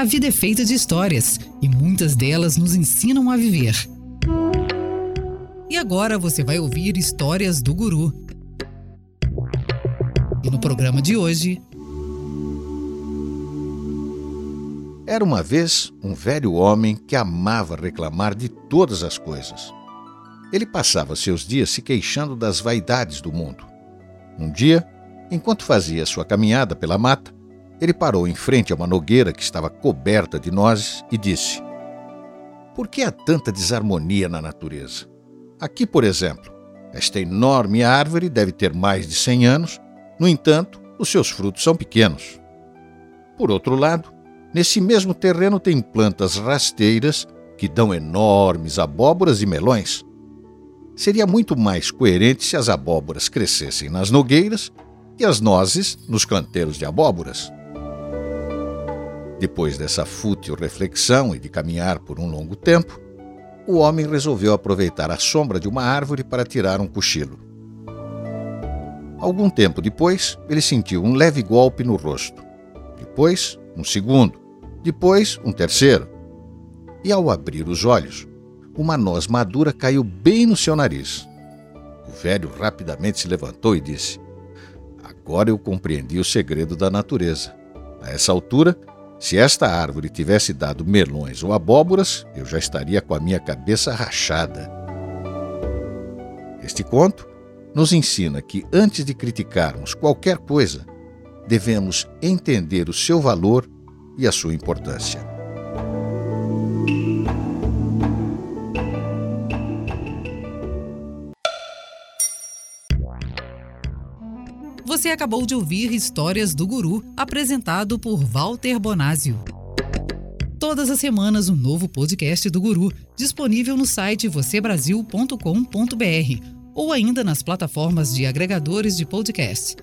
A vida é feita de histórias e muitas delas nos ensinam a viver. E agora você vai ouvir histórias do Guru. E no programa de hoje. Era uma vez um velho homem que amava reclamar de todas as coisas. Ele passava seus dias se queixando das vaidades do mundo. Um dia, enquanto fazia sua caminhada pela mata, ele parou em frente a uma nogueira que estava coberta de nozes e disse: Por que há tanta desarmonia na natureza? Aqui, por exemplo, esta enorme árvore deve ter mais de 100 anos, no entanto, os seus frutos são pequenos. Por outro lado, nesse mesmo terreno tem plantas rasteiras que dão enormes abóboras e melões. Seria muito mais coerente se as abóboras crescessem nas nogueiras e as nozes nos canteiros de abóboras. Depois dessa fútil reflexão e de caminhar por um longo tempo, o homem resolveu aproveitar a sombra de uma árvore para tirar um cochilo. Algum tempo depois, ele sentiu um leve golpe no rosto. Depois, um segundo. Depois, um terceiro. E ao abrir os olhos, uma noz madura caiu bem no seu nariz. O velho rapidamente se levantou e disse: Agora eu compreendi o segredo da natureza. A essa altura, se esta árvore tivesse dado melões ou abóboras, eu já estaria com a minha cabeça rachada. Este conto nos ensina que antes de criticarmos qualquer coisa, devemos entender o seu valor e a sua importância. Você acabou de ouvir Histórias do Guru, apresentado por Walter Bonásio. Todas as semanas, um novo podcast do Guru, disponível no site vocêbrasil.com.br ou ainda nas plataformas de agregadores de podcast.